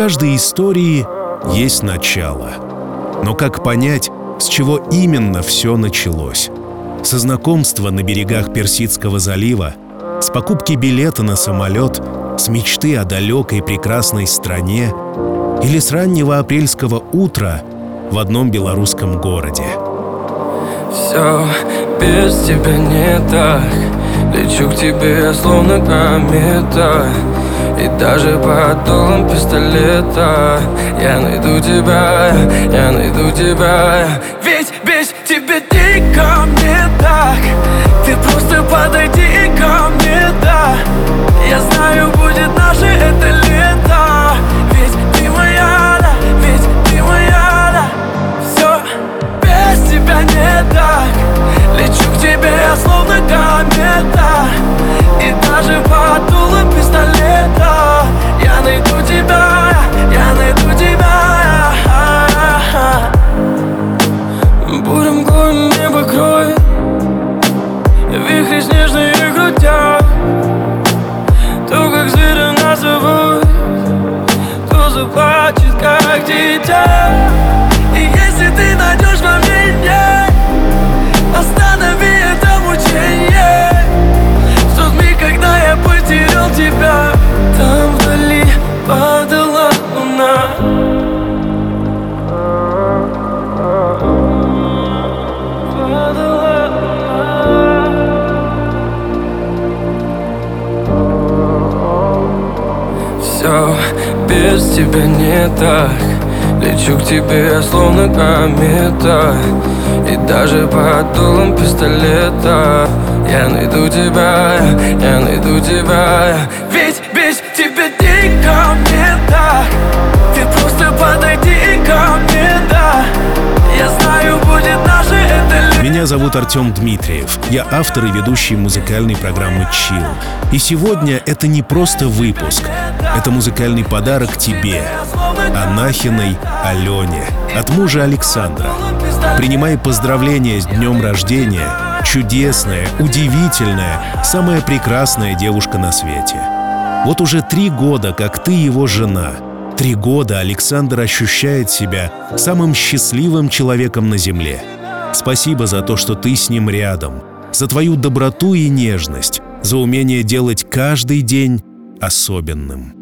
каждой истории есть начало. Но как понять, с чего именно все началось? Со знакомства на берегах Персидского залива, с покупки билета на самолет, с мечты о далекой прекрасной стране или с раннего апрельского утра в одном белорусском городе. Все без тебя не так Лечу к тебе, словно комета И даже под дулом пистолета Я найду тебя, я найду тебя. Ведь без тебя дико мне так. Ты просто подойди ко мне, да. Я знаю, будет наше это лето. Ведь ты моя, да, ведь ты моя, да. Все без тебя не так. Лечу тебе, словно комета. И даже под пистолета. Я найду тебя, я найду тебя. Бурем горн небо кроет. Вихри снежные грудят То, как зверя назовут То заплачет, как дитя. И если ты найдешь во мне Останови мучение В тот когда я потерял тебя Там вдали падала луна. Падала луна. Все без тебя не так. Лечу к тебе, словно комета И даже под дулом пистолета Я найду тебя, я найду тебя Ведь без тебя дико мне так Ты просто подойди ко мне, да Я знаю, будет наше это Меня зовут Артем Дмитриев. Я автор и ведущий музыкальной программы «Чил». И сегодня это не просто выпуск. Это музыкальный подарок тебе, Анахиной Алене, от мужа Александра. Принимай поздравления с днем рождения. Чудесная, удивительная, самая прекрасная девушка на свете. Вот уже три года, как ты его жена. Три года Александр ощущает себя самым счастливым человеком на земле. Спасибо за то, что ты с ним рядом, за твою доброту и нежность, за умение делать каждый день особенным.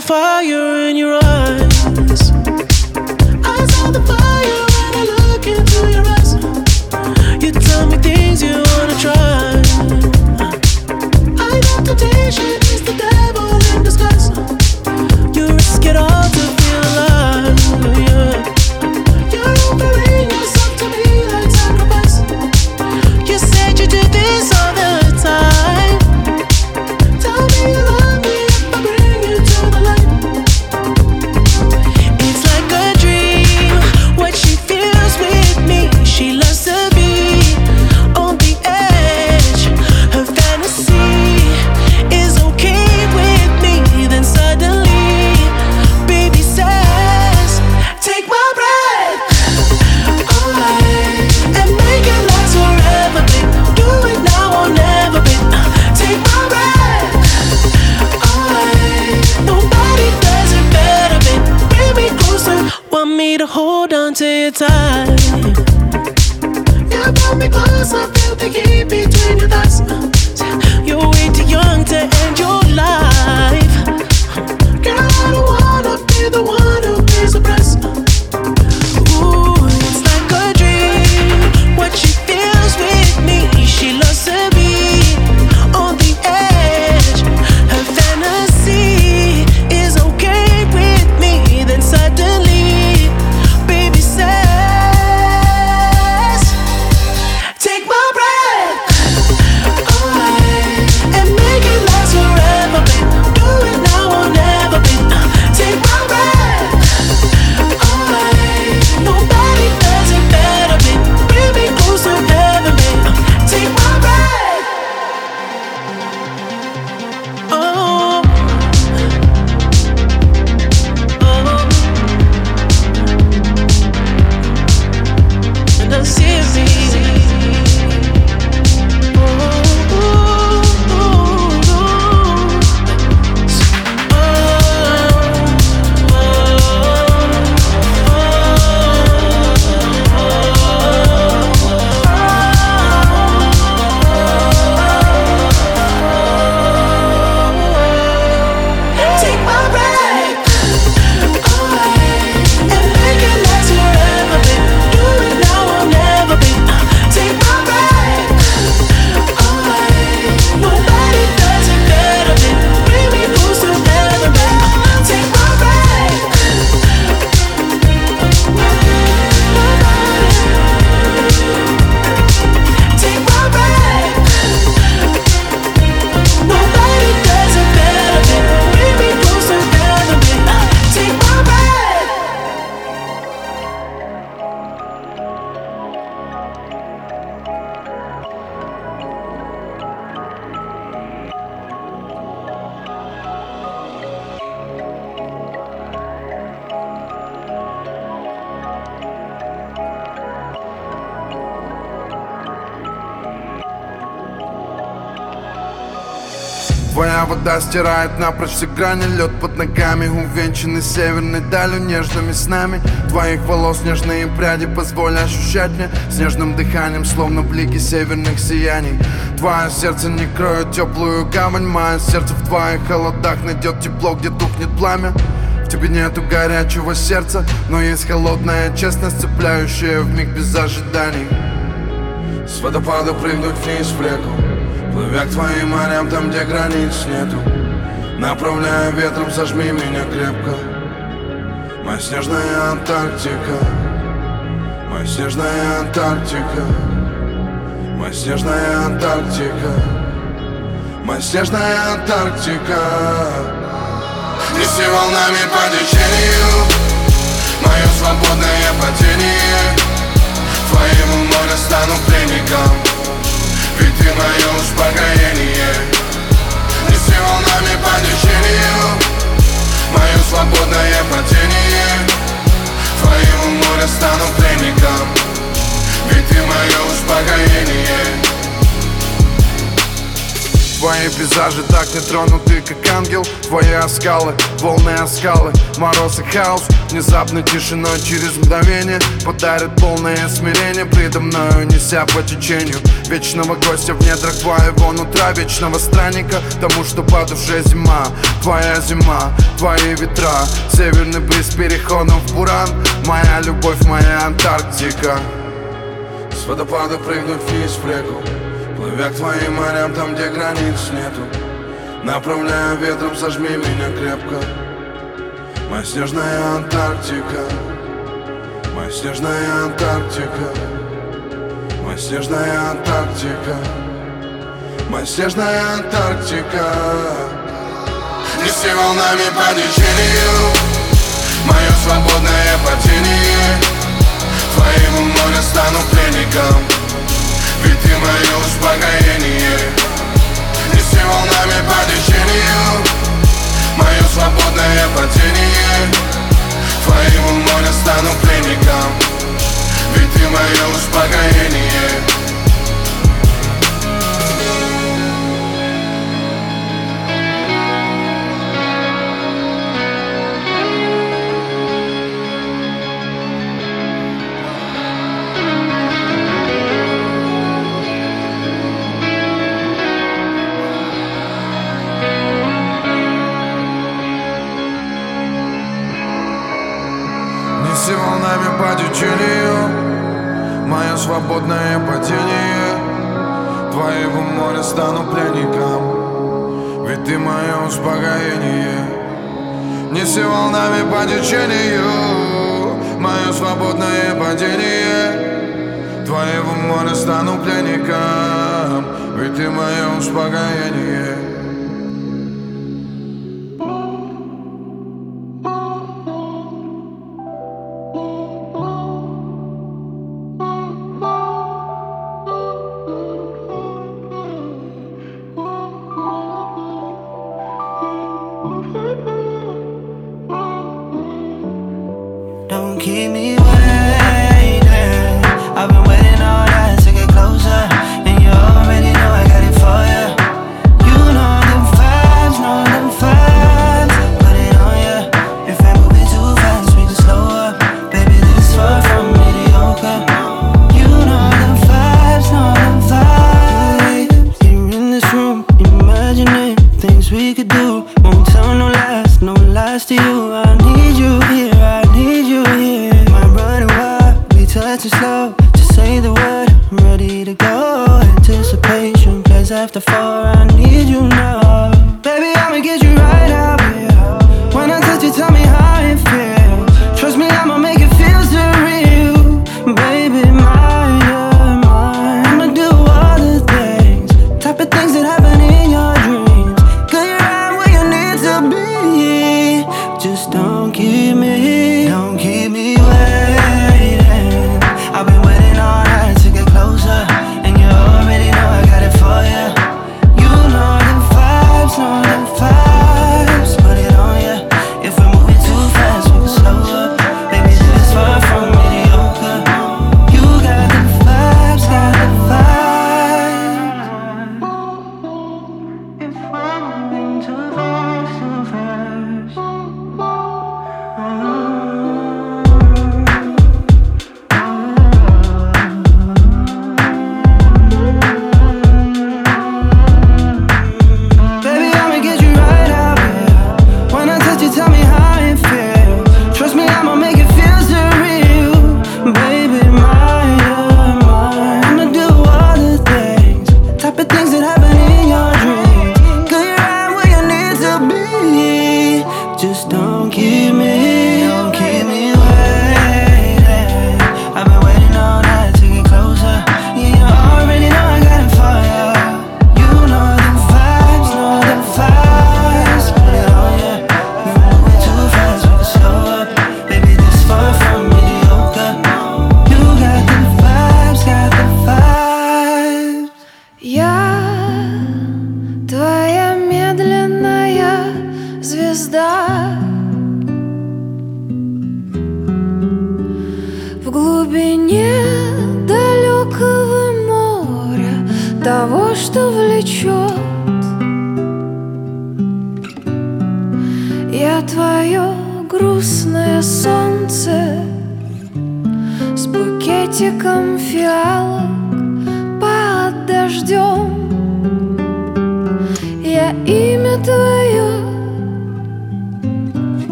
fire in your Твоя вода стирает напрочь все грани. Лед под ногами, увенчанный северной далью Нежными снами. Твоих волос Нежные пряди позволь ощущать мне. Снежным дыханием, словно блики северных сияний. Твое сердце не кроет теплую гавань. Мое сердце в твоих холодах найдет тепло, где тухнет пламя. Тебе нету горячего сердца Но есть холодная честность, цепляющая в миг без ожиданий. С водопада прыгнуть вниз в реку Плывя к твоим морям, там, где границ нету Направляя ветром, сожми меня крепко. Моя снежная Антарктика Моя снежная Антарктика Моя снежная Антарктика Моя снежная Антарктика. Неси волнами по течению Мое свободное падение. Твоему морю стану пленником ты мое успокоение Неси волнами по течению Мое свободное падение. Твоему моря стану пленником Ведь ты мое успокоение. Твои пейзажи так не тронуты, как ангел. Твои оскалы, волны оскалы Мороз и хаос, внезапной тишиной через мгновение Подарит полное смирение предо мною Неся по течению вечного гостя в недрах твоего нутра Вечного странника, тому, что по душе зима. Твоя зима, твои ветра Северный бриз переходом в буран. Моя любовь, моя Антарктика. С водопада прыгнуть вниз в реку Плывя к твоим морям, там, где границ нету. Направляя ветром, сожми меня крепко. Моя снежная Антарктика. Моя снежная Антарктика снежная Антарктика. Моя снежная Антарктика. Неси волнами по течению Мое свободное падение. Твоему морю стану пленником. Ведь ты мое успокоение. Неси волнами по течению Мое свободное падение. Твоему морю стану пленником Ведь ты мое успокоение свободное падение. Твоего моря стану пленником. Ведь ты мое успокоение. Неси волнами по течению. Мое свободное падение. Твоего моря стану пленником. Ведь ты мое успокоение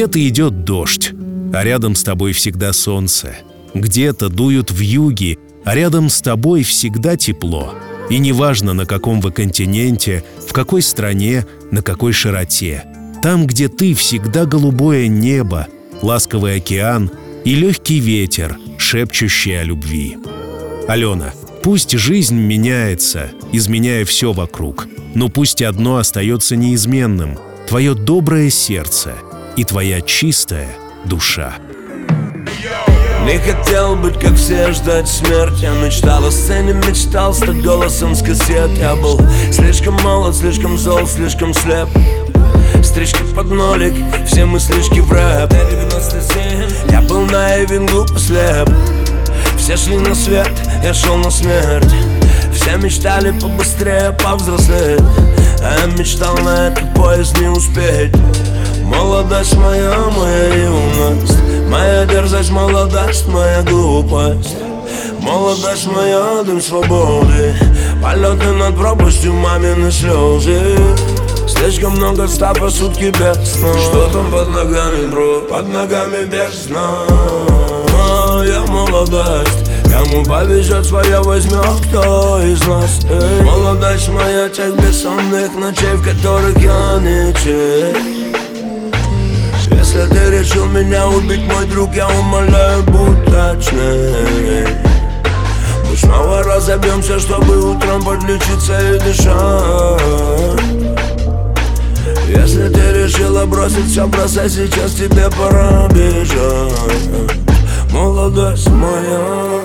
Где-то идет дождь, а рядом с тобой всегда солнце. Где-то дуют вьюги, а рядом с тобой всегда тепло. И неважно, на каком вы континенте, в какой стране, на какой широте. Там, где ты, всегда голубое небо, ласковый океан и легкий ветер, шепчущий о любви. Алена, пусть жизнь меняется, изменяя все вокруг, но пусть одно остается неизменным — твое доброе сердце и твоя чистая душа. Не хотел быть как все, ждать смерть Я мечтал о сцене, мечтал стать голосом с кассет Я был слишком молод, слишком зол, слишком слеп. Стрижки под нолик, все мыслишки в рэп. Я был наивен, глупо слеп Все шли на свет, я шел на смерть. Все мечтали побыстрее повзрослеть. А я мечтал на этот поезд не успеть Молодость моя, моя юность. Моя дерзость, молодость, моя глупость. Молодость моя, дым свободы. Полеты над пропастью, мамины слезы. Слишком много ста по сутки без сна. Что там под ногами, бро? Под ногами бездна Моя молодость. Кому повезет своя возьмет кто из нас. Эй. Молодость моя тех бессонных ночей В которых я не чей если ты решил меня убить, мой друг, я умоляю, будь точнее Мы снова разобьемся, чтобы утром подлечиться и дышать. Если ты решила бросить все, бросай сейчас, тебе пора бежать Молодость моя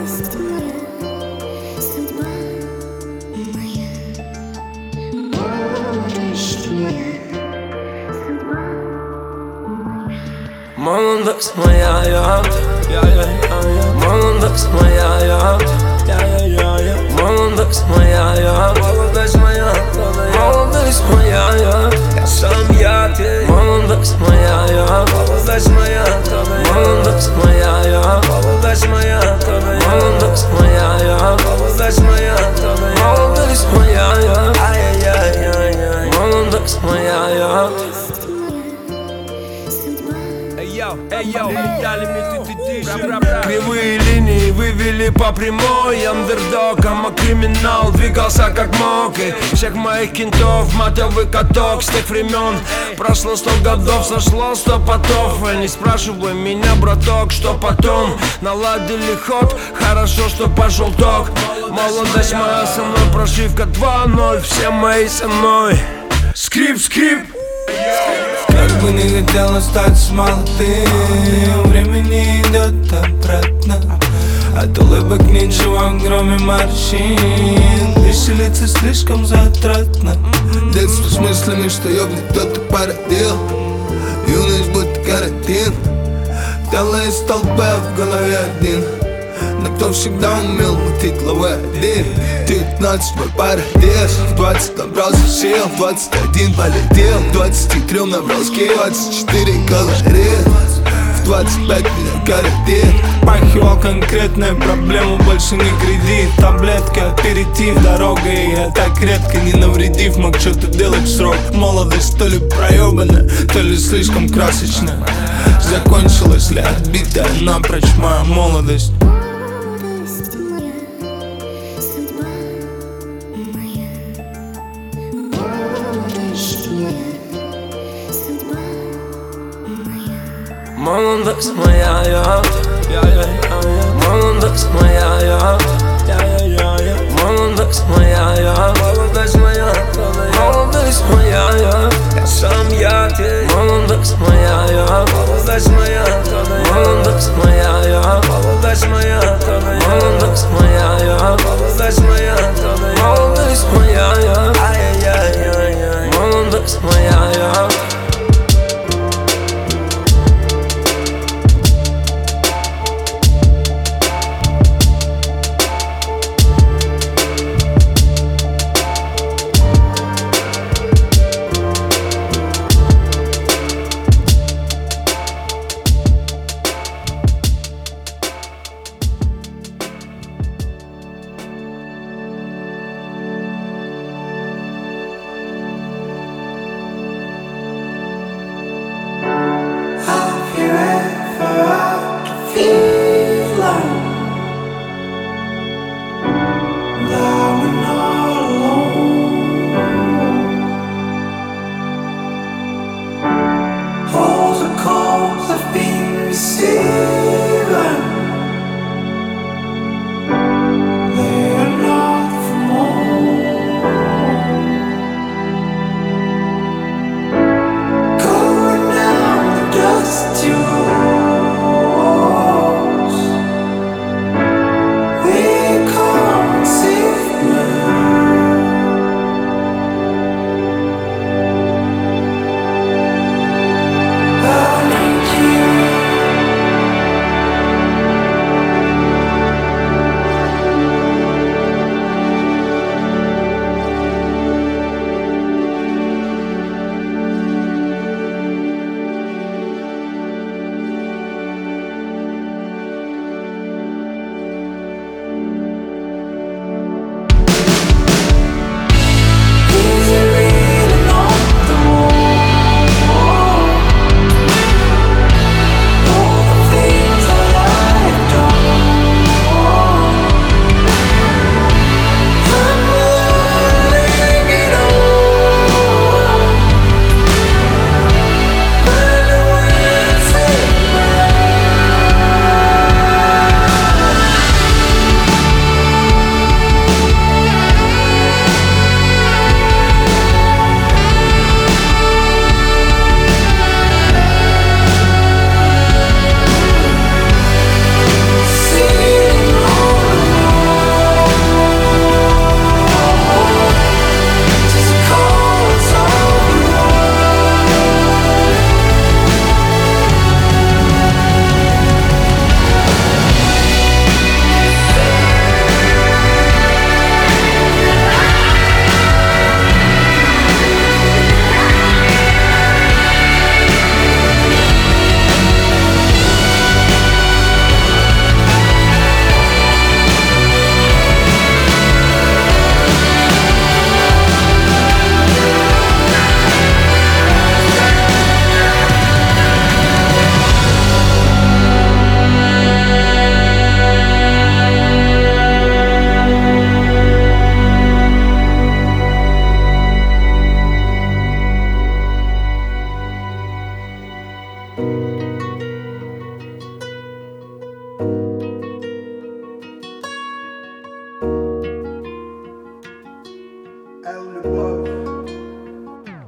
Молодость моя, я, я, я, я, я. Молодость моя, я, я, я, я, я. Молодость моя, я, молодость моя, молодость моя, я, я сам я, ты. Молодость моя, я, молодость моя, молодость моя, я, молодость моя, молодость моя, я, молодость моя, молодость моя, Кривые линии вывели вели по прямой. Андердогом, а криминал двигался как мог. И всех моих кентов матовый каток с тех времен. Прошло сто годов, сошло сто потов. И не спрашивай меня, браток, что потом. Наладили ход, хорошо, что пошел ток. Молодость моя со мной, прошивка 2-0 Все мои со мной. Скрип, скрип. Как бы не хотелось стать молодым Времени идет обратно От улыбок ничего, кроме морщин. Веселиться слишком затратно. Детство с мыслями, что ёбнет кто-то породил. Юность будто карантин. Тело из толпы, в голове один Но кто всегда умел мутить один 19 мой парадес В 20 набрался сил, в 21 полетел. В 23 набрал скилл, 24 колорит В 25 меня каратит Пахивал конкретная проблема, больше не кредит. Таблетки, аперитив, дорога И я так редко не навредив. Мог что-то делать в срок. Молодость то ли проебана, то ли слишком красочная Закончилась ли отбитая напрочь моя Молодость моя. Молодость моя, я, я, я, я, я. Молодость моя, я, я, я, я, я. Молодость моя, я, молодость моя, молодость моя, я, я сам я, ты. Молодость моя, я, молодость моя, молодость моя, я, молодость моя, молодость моя, я, молодость моя, молодость моя, я,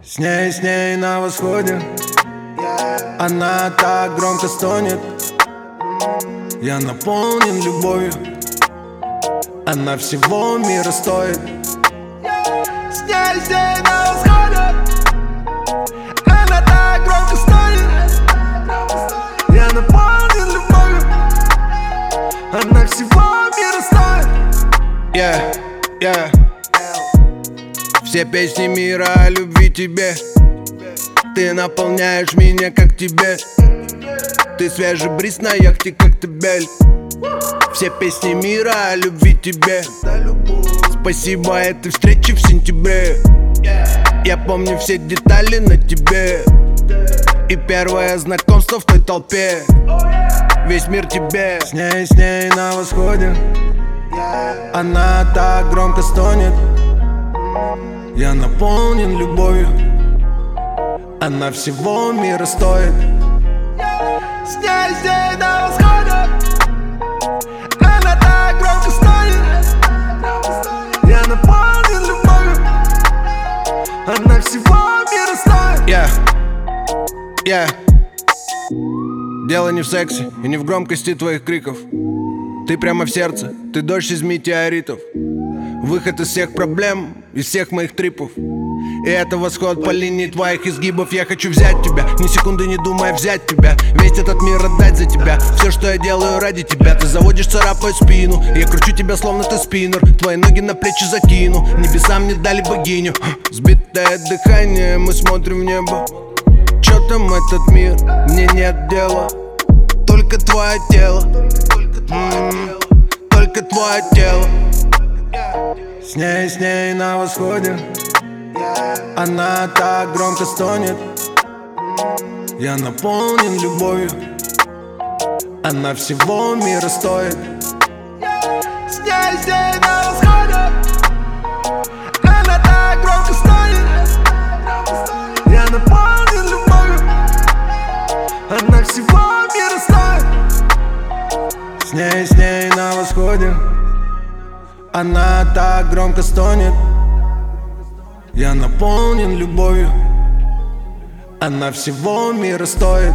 С ней, с ней на восходе. Она так громко стонет. Я наполнен любовью. Она всего мира стоит. С ней, с ней на восходе. Она так громко стонет. Я наполнен любовью. Она всего мира стоит. Yeah, yeah все песни мира о любви тебе. Ты наполняешь меня как тебе. Ты свежий бриз на яхте, как ты бель. Все песни мира о любви тебе. Спасибо этой встрече в сентябре. Я помню все детали на тебе. И первое знакомство в той толпе. Весь мир тебе. С ней, с ней на восходе. Она так громко стонет я наполнен любовью. Она всего мира стоит. С ней, с ней на восходе Она так громко стонет Я наполнен любовью. Она всего мира стоит. Yeah. Yeah. Дело не в сексе и не в громкости твоих криков. Ты прямо в сердце, ты дождь из метеоритов Выход из всех проблем, из всех моих трипов. И это восход по линии твоих изгибов. Я хочу взять тебя, ни секунды не думая взять тебя. Весь этот мир отдать за тебя. Все, что я делаю ради тебя. Ты заводишь, царапаю спину. Я кручу тебя, словно ты спиннер. Твои ноги на плечи закину. Небесам мне дали богиню. Сбитое дыхание, мы смотрим в небо. Чё там этот мир? Мне нет дела. Только твое тело. М-м-м. Только твое тело с ней, с ней на восходе. Она так громко стонет. Я наполнен любовью. Она всего мира стоит. С ней, с ней на восходе. Она так громко стонет. Я наполнен любовью. Она всего мира стоит. С ней, с ней на восходе она так громко стонет. Я наполнен любовью. Она всего мира стоит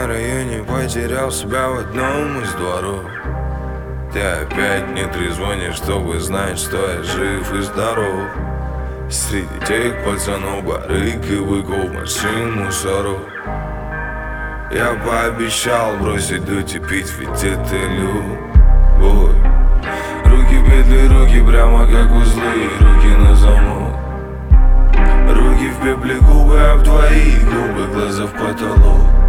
на районе потерял себя в одном из дворов. Ты опять не трезвонишь, чтобы знать, что я жив и здоров. Среди тех пацанов барыг и быков машин мусоров. Я пообещал бросить дуть и пить, ведь это любовь. Руки петли, руки прямо как узлы, руки на замок. Руки в пепле, губы об твои губы, глаза в потолок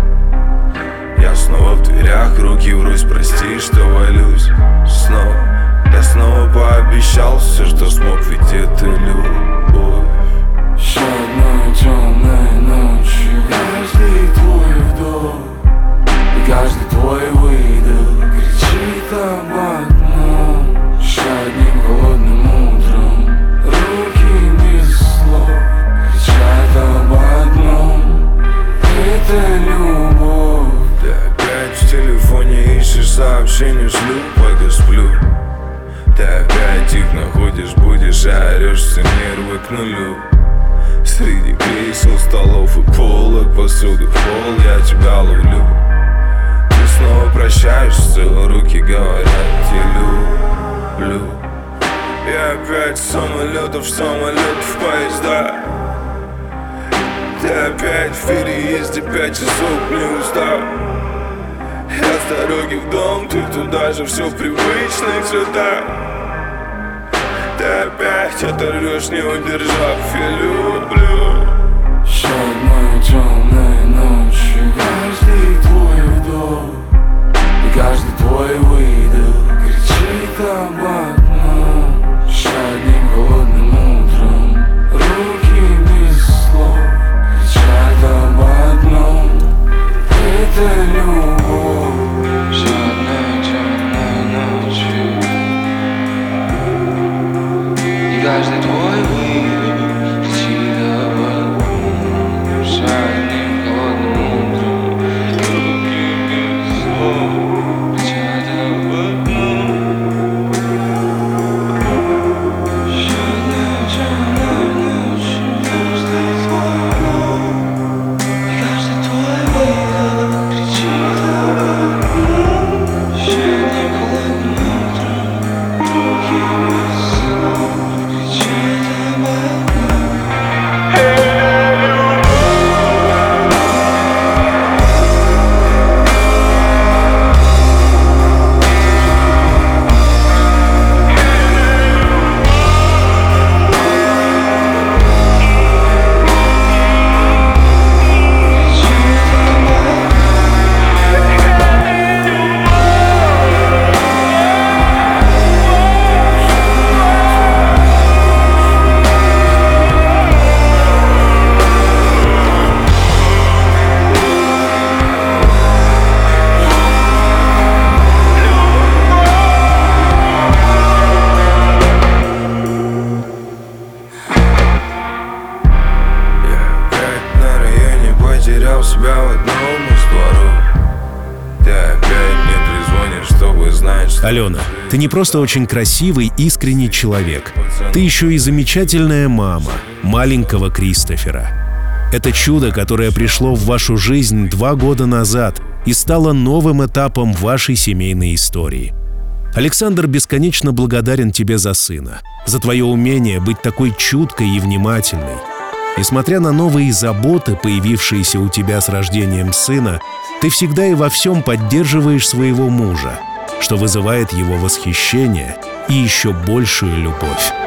Я снова в дверях, руки врозь, прости, что валюсь. Снова, я снова пообещал все, что смог, ведь это любовь пять часов не устал. Я с дороги в дом, ты туда же, все в привычных цветах Ты опять оторвешь, не удержав, я люблю одной темной ночью. Каждый твой вдох И каждый твой выдох Кричит об просто очень красивый, искренний человек. Ты еще и замечательная мама маленького Кристофера. Это чудо, которое пришло в вашу жизнь два года назад и стало новым этапом вашей семейной истории. Александр бесконечно благодарен тебе за сына, за твое умение быть такой чуткой и внимательной. Несмотря на новые заботы, появившиеся у тебя с рождением сына, ты всегда и во всем поддерживаешь своего мужа – что вызывает его восхищение и еще большую любовь.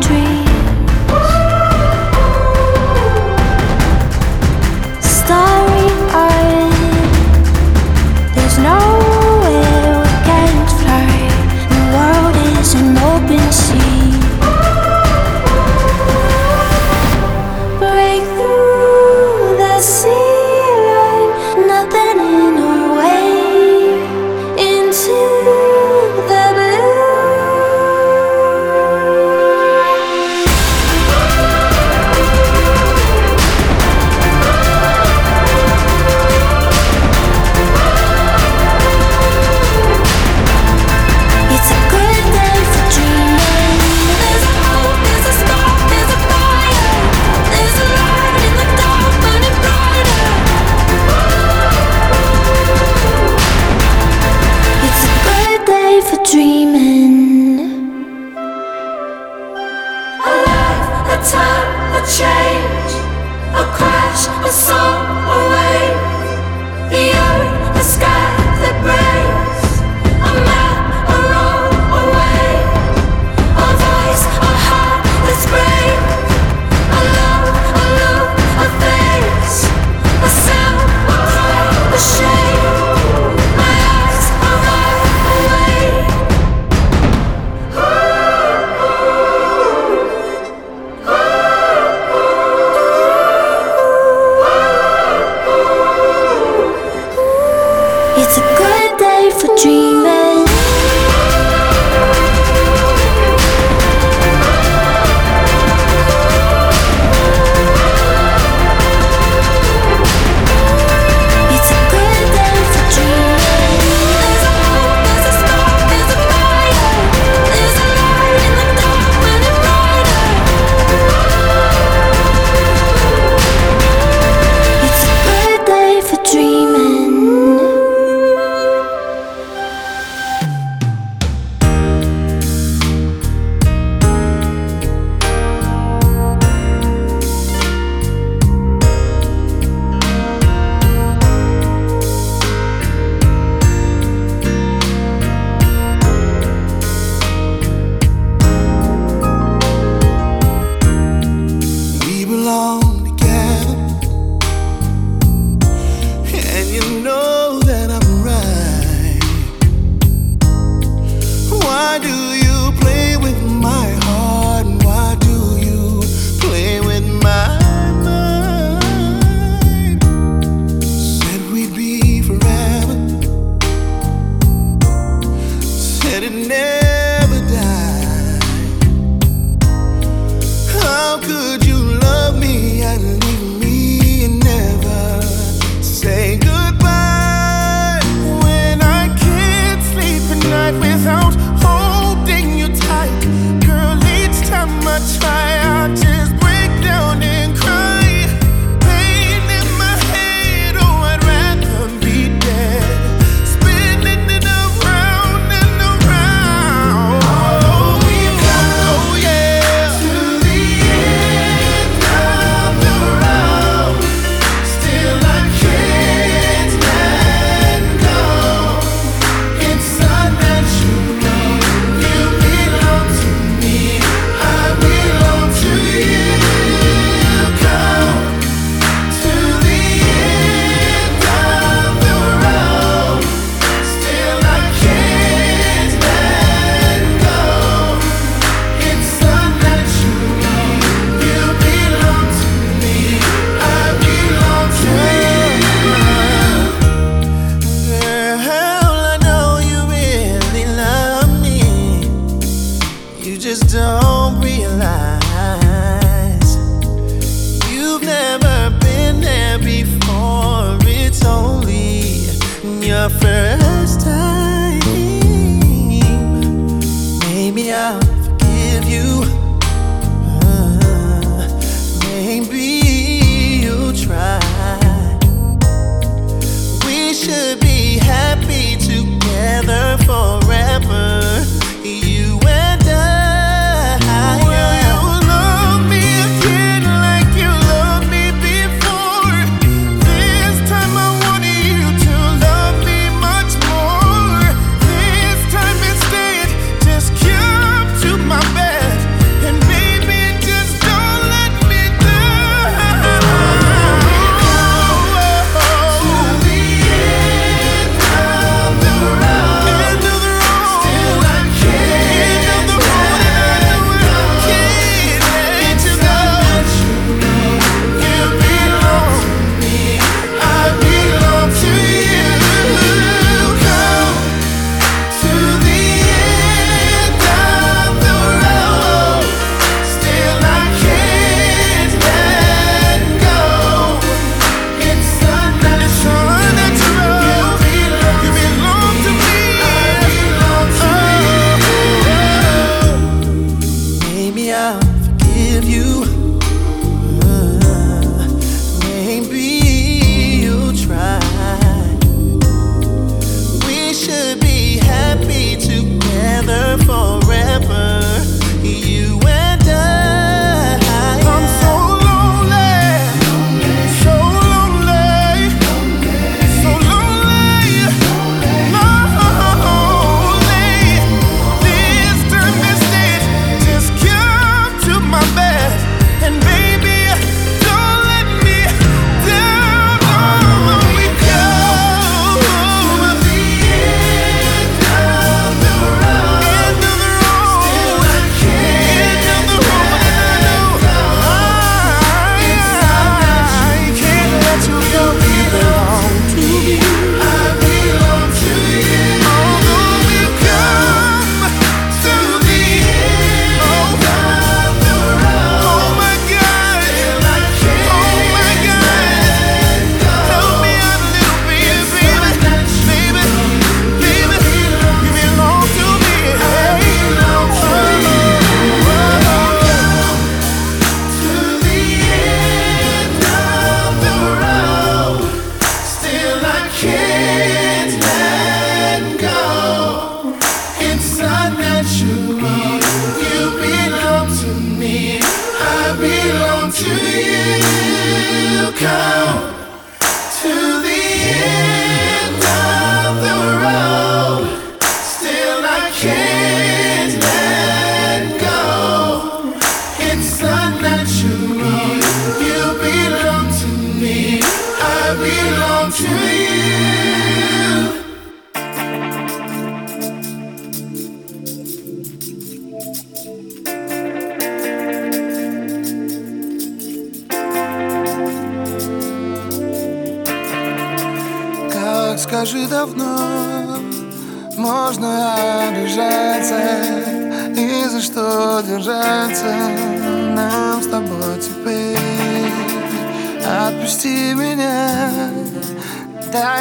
dream.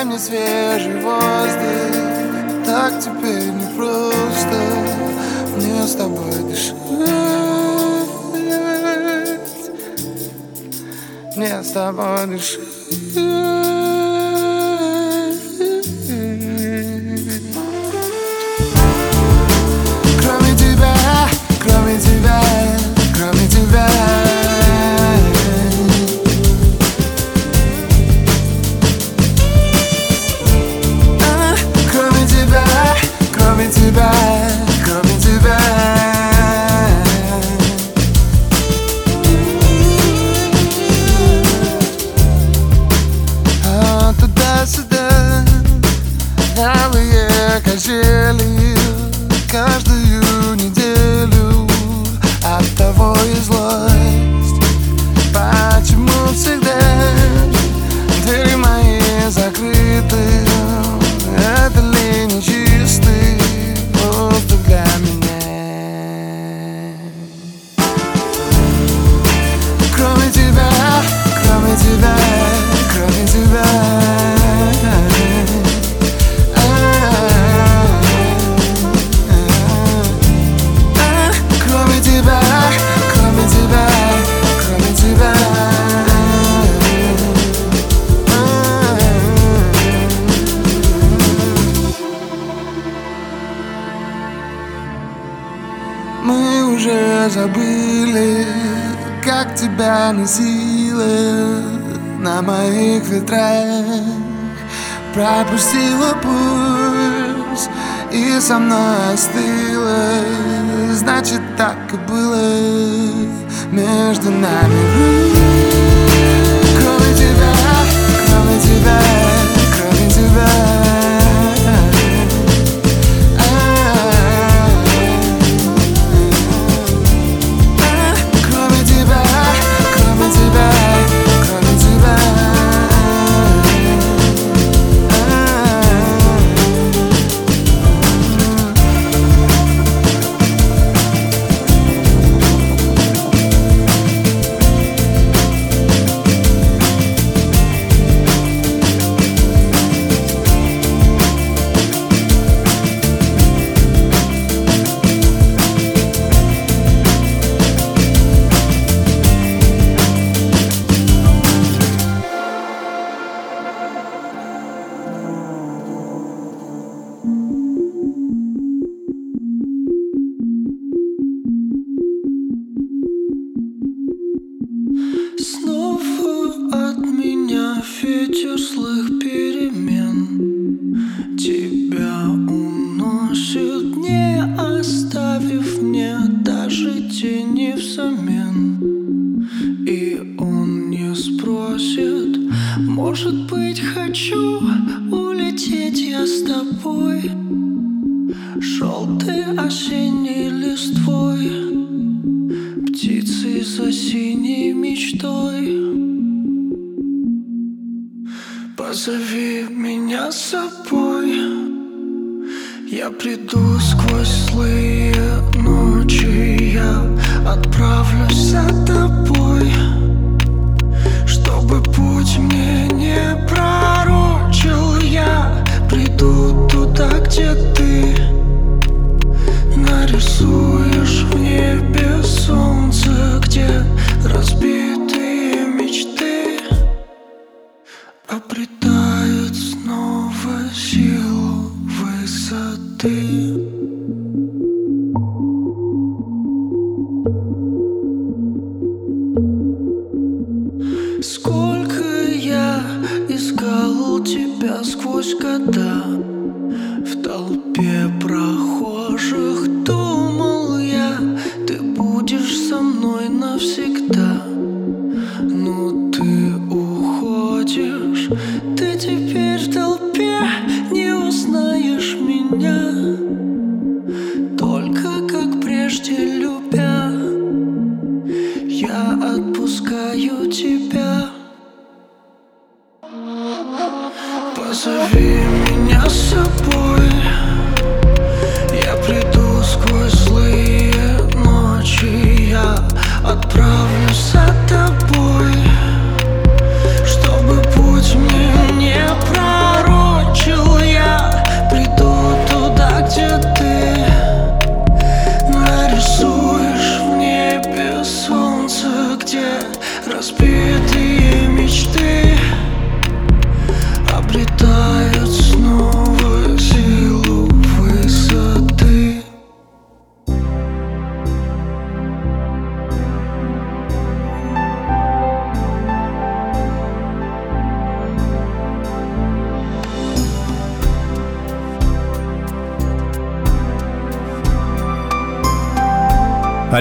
Мне свежий воздух. Так теперь не просто Мне с тобой дышать. Мне с тобой дышать. Ветрах Пропустила пульс и со мной остыла Значит так и было между нами ветер Позови меня с собой. Я приду сквозь злые ночи Я отправлюсь за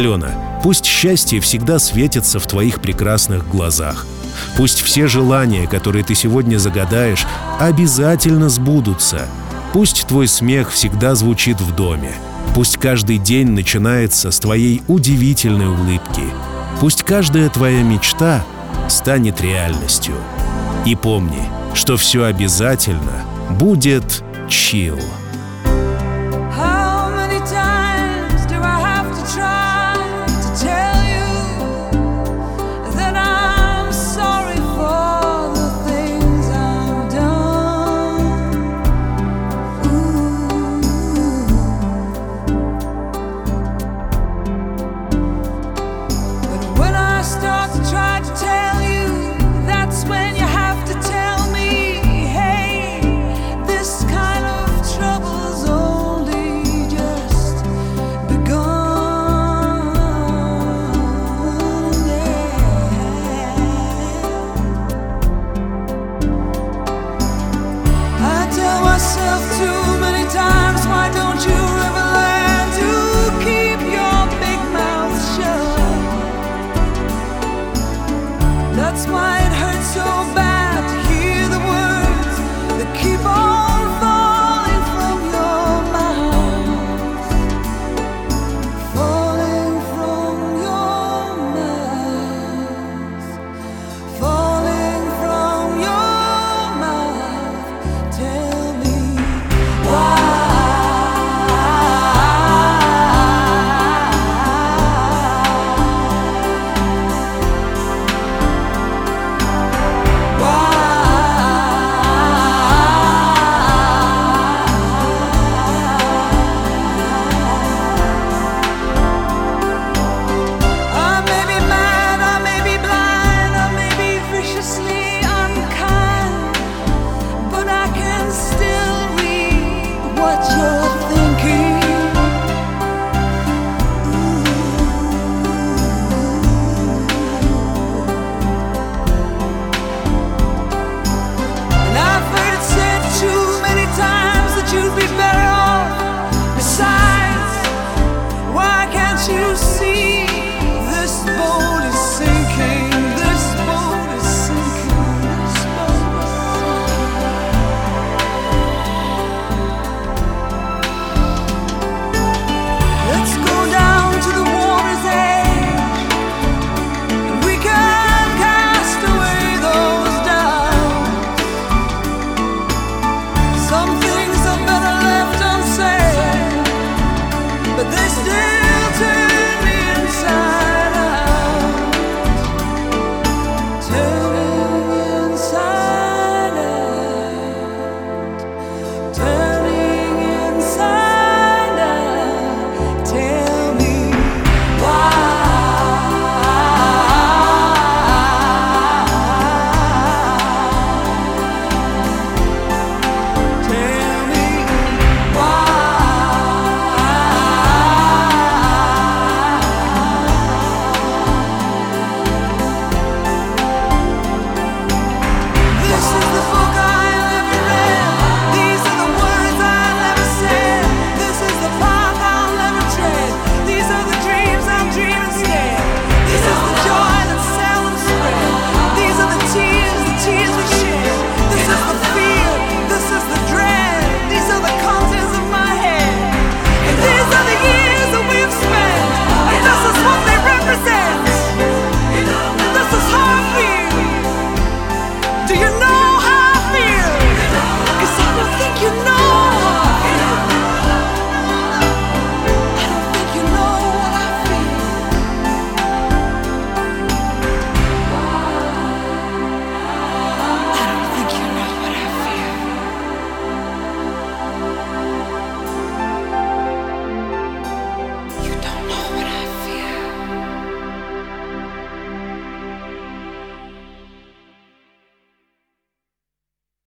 Алена, пусть счастье всегда светится в твоих прекрасных глазах. Пусть все желания, которые ты сегодня загадаешь, обязательно сбудутся. Пусть твой смех всегда звучит в доме. Пусть каждый день начинается с твоей удивительной улыбки. Пусть каждая твоя мечта станет реальностью. И помни, что все обязательно будет чил.